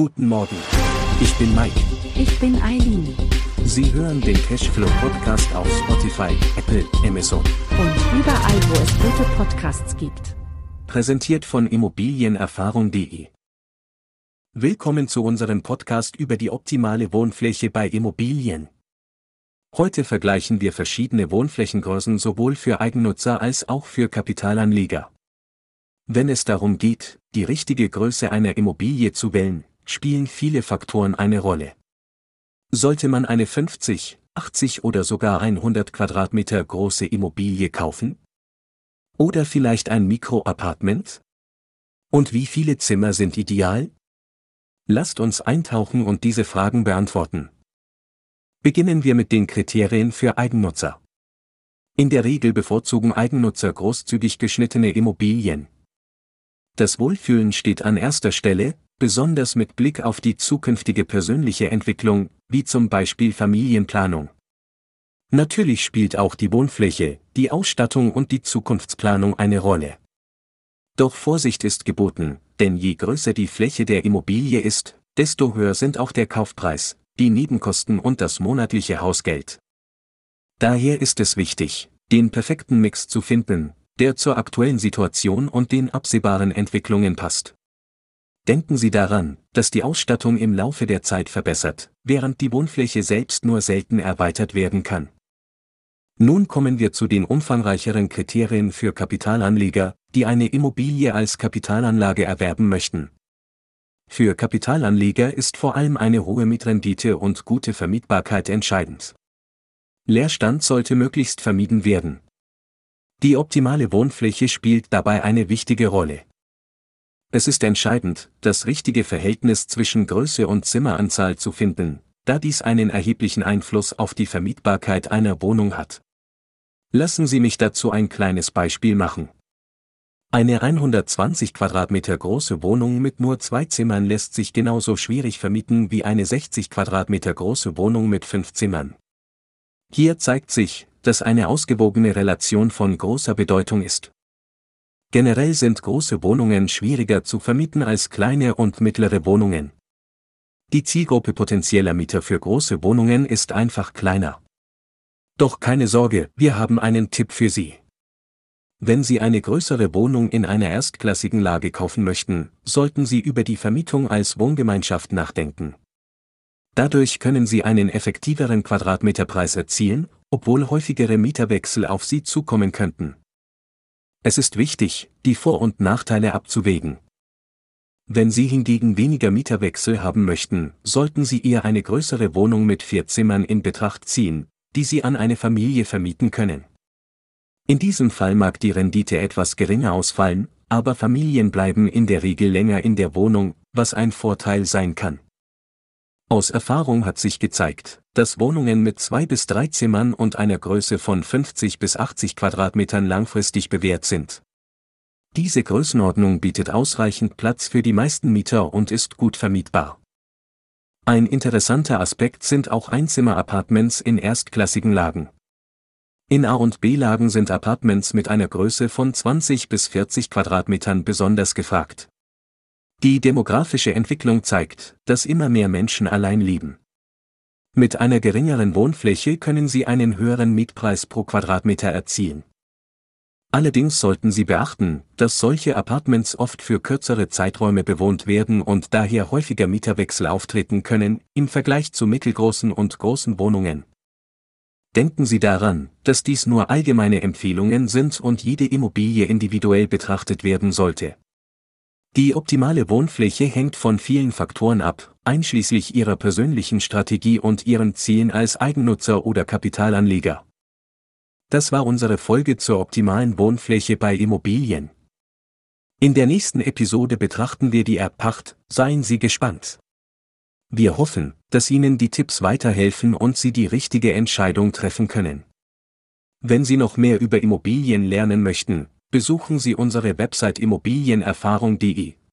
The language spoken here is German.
Guten Morgen. Ich bin Mike. Ich bin Eileen. Sie hören den Cashflow Podcast auf Spotify, Apple, Amazon. Und überall, wo es gute Podcasts gibt. Präsentiert von Immobilienerfahrung.de. Willkommen zu unserem Podcast über die optimale Wohnfläche bei Immobilien. Heute vergleichen wir verschiedene Wohnflächengrößen sowohl für Eigennutzer als auch für Kapitalanleger. Wenn es darum geht, die richtige Größe einer Immobilie zu wählen, spielen viele Faktoren eine Rolle. Sollte man eine 50, 80 oder sogar 100 Quadratmeter große Immobilie kaufen? Oder vielleicht ein Mikroappartement? Und wie viele Zimmer sind ideal? Lasst uns eintauchen und diese Fragen beantworten. Beginnen wir mit den Kriterien für Eigennutzer. In der Regel bevorzugen Eigennutzer großzügig geschnittene Immobilien. Das Wohlfühlen steht an erster Stelle, besonders mit Blick auf die zukünftige persönliche Entwicklung, wie zum Beispiel Familienplanung. Natürlich spielt auch die Wohnfläche, die Ausstattung und die Zukunftsplanung eine Rolle. Doch Vorsicht ist geboten, denn je größer die Fläche der Immobilie ist, desto höher sind auch der Kaufpreis, die Nebenkosten und das monatliche Hausgeld. Daher ist es wichtig, den perfekten Mix zu finden, der zur aktuellen Situation und den absehbaren Entwicklungen passt. Denken Sie daran, dass die Ausstattung im Laufe der Zeit verbessert, während die Wohnfläche selbst nur selten erweitert werden kann. Nun kommen wir zu den umfangreicheren Kriterien für Kapitalanleger, die eine Immobilie als Kapitalanlage erwerben möchten. Für Kapitalanleger ist vor allem eine hohe Mietrendite und gute Vermietbarkeit entscheidend. Leerstand sollte möglichst vermieden werden. Die optimale Wohnfläche spielt dabei eine wichtige Rolle. Es ist entscheidend, das richtige Verhältnis zwischen Größe und Zimmeranzahl zu finden, da dies einen erheblichen Einfluss auf die Vermietbarkeit einer Wohnung hat. Lassen Sie mich dazu ein kleines Beispiel machen. Eine 120 Quadratmeter große Wohnung mit nur zwei Zimmern lässt sich genauso schwierig vermieten wie eine 60 Quadratmeter große Wohnung mit fünf Zimmern. Hier zeigt sich, dass eine ausgewogene Relation von großer Bedeutung ist. Generell sind große Wohnungen schwieriger zu vermieten als kleine und mittlere Wohnungen. Die Zielgruppe potenzieller Mieter für große Wohnungen ist einfach kleiner. Doch keine Sorge, wir haben einen Tipp für Sie. Wenn Sie eine größere Wohnung in einer erstklassigen Lage kaufen möchten, sollten Sie über die Vermietung als Wohngemeinschaft nachdenken. Dadurch können Sie einen effektiveren Quadratmeterpreis erzielen, obwohl häufigere Mieterwechsel auf Sie zukommen könnten. Es ist wichtig, die Vor- und Nachteile abzuwägen. Wenn Sie hingegen weniger Mieterwechsel haben möchten, sollten Sie eher eine größere Wohnung mit vier Zimmern in Betracht ziehen, die Sie an eine Familie vermieten können. In diesem Fall mag die Rendite etwas geringer ausfallen, aber Familien bleiben in der Regel länger in der Wohnung, was ein Vorteil sein kann. Aus Erfahrung hat sich gezeigt, dass Wohnungen mit zwei bis drei Zimmern und einer Größe von 50 bis 80 Quadratmetern langfristig bewährt sind. Diese Größenordnung bietet ausreichend Platz für die meisten Mieter und ist gut vermietbar. Ein interessanter Aspekt sind auch Einzimmer-Apartments in erstklassigen Lagen. In A- und B-Lagen sind Apartments mit einer Größe von 20 bis 40 Quadratmetern besonders gefragt. Die demografische Entwicklung zeigt, dass immer mehr Menschen allein leben. Mit einer geringeren Wohnfläche können sie einen höheren Mietpreis pro Quadratmeter erzielen. Allerdings sollten Sie beachten, dass solche Apartments oft für kürzere Zeiträume bewohnt werden und daher häufiger Mieterwechsel auftreten können, im Vergleich zu mittelgroßen und großen Wohnungen. Denken Sie daran, dass dies nur allgemeine Empfehlungen sind und jede Immobilie individuell betrachtet werden sollte. Die optimale Wohnfläche hängt von vielen Faktoren ab, einschließlich Ihrer persönlichen Strategie und Ihren Zielen als Eigennutzer oder Kapitalanleger. Das war unsere Folge zur optimalen Wohnfläche bei Immobilien. In der nächsten Episode betrachten wir die Erbpacht, seien Sie gespannt. Wir hoffen, dass Ihnen die Tipps weiterhelfen und Sie die richtige Entscheidung treffen können. Wenn Sie noch mehr über Immobilien lernen möchten, besuchen Sie unsere Website immobilienerfahrung.de.